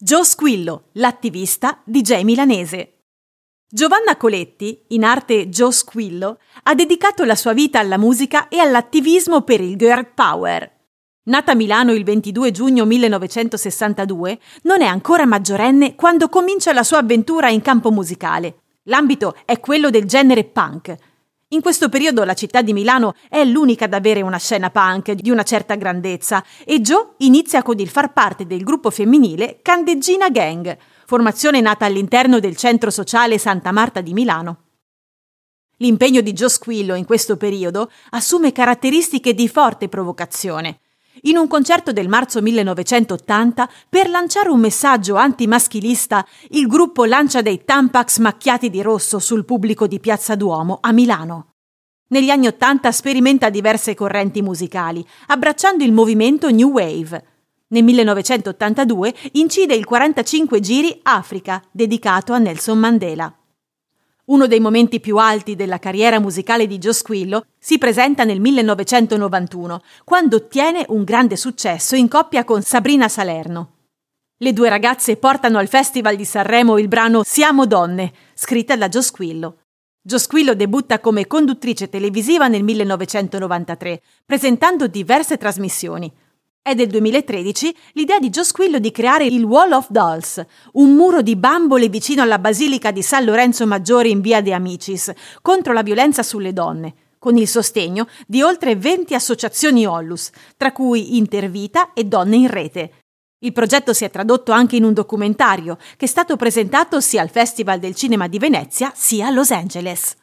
Joe Squillo, l'attivista DJ milanese. Giovanna Coletti, in arte Joe Squillo, ha dedicato la sua vita alla musica e all'attivismo per il girl power. Nata a Milano il 22 giugno 1962, non è ancora maggiorenne quando comincia la sua avventura in campo musicale. L'ambito è quello del genere punk, in questo periodo la città di Milano è l'unica ad avere una scena punk di una certa grandezza e Joe inizia con il far parte del gruppo femminile Candeggina Gang, formazione nata all'interno del centro sociale Santa Marta di Milano. L'impegno di Joe Squillo in questo periodo assume caratteristiche di forte provocazione in un concerto del marzo 1980, per lanciare un messaggio antimaschilista, il gruppo lancia dei tampax macchiati di rosso sul pubblico di Piazza Duomo a Milano. Negli anni Ottanta sperimenta diverse correnti musicali, abbracciando il movimento New Wave. Nel 1982 incide il 45 giri Africa, dedicato a Nelson Mandela. Uno dei momenti più alti della carriera musicale di Joe Squillo si presenta nel 1991, quando ottiene un grande successo in coppia con Sabrina Salerno. Le due ragazze portano al Festival di Sanremo il brano Siamo donne, scritta da Joe Squillo. Joe Squillo debutta come conduttrice televisiva nel 1993, presentando diverse trasmissioni. È del 2013 l'idea di Joe Squillo di creare il Wall of Dolls, un muro di bambole vicino alla Basilica di San Lorenzo Maggiore in via De Amicis, contro la violenza sulle donne, con il sostegno di oltre 20 associazioni Ollus, tra cui Intervita e Donne in Rete. Il progetto si è tradotto anche in un documentario che è stato presentato sia al Festival del Cinema di Venezia sia a Los Angeles.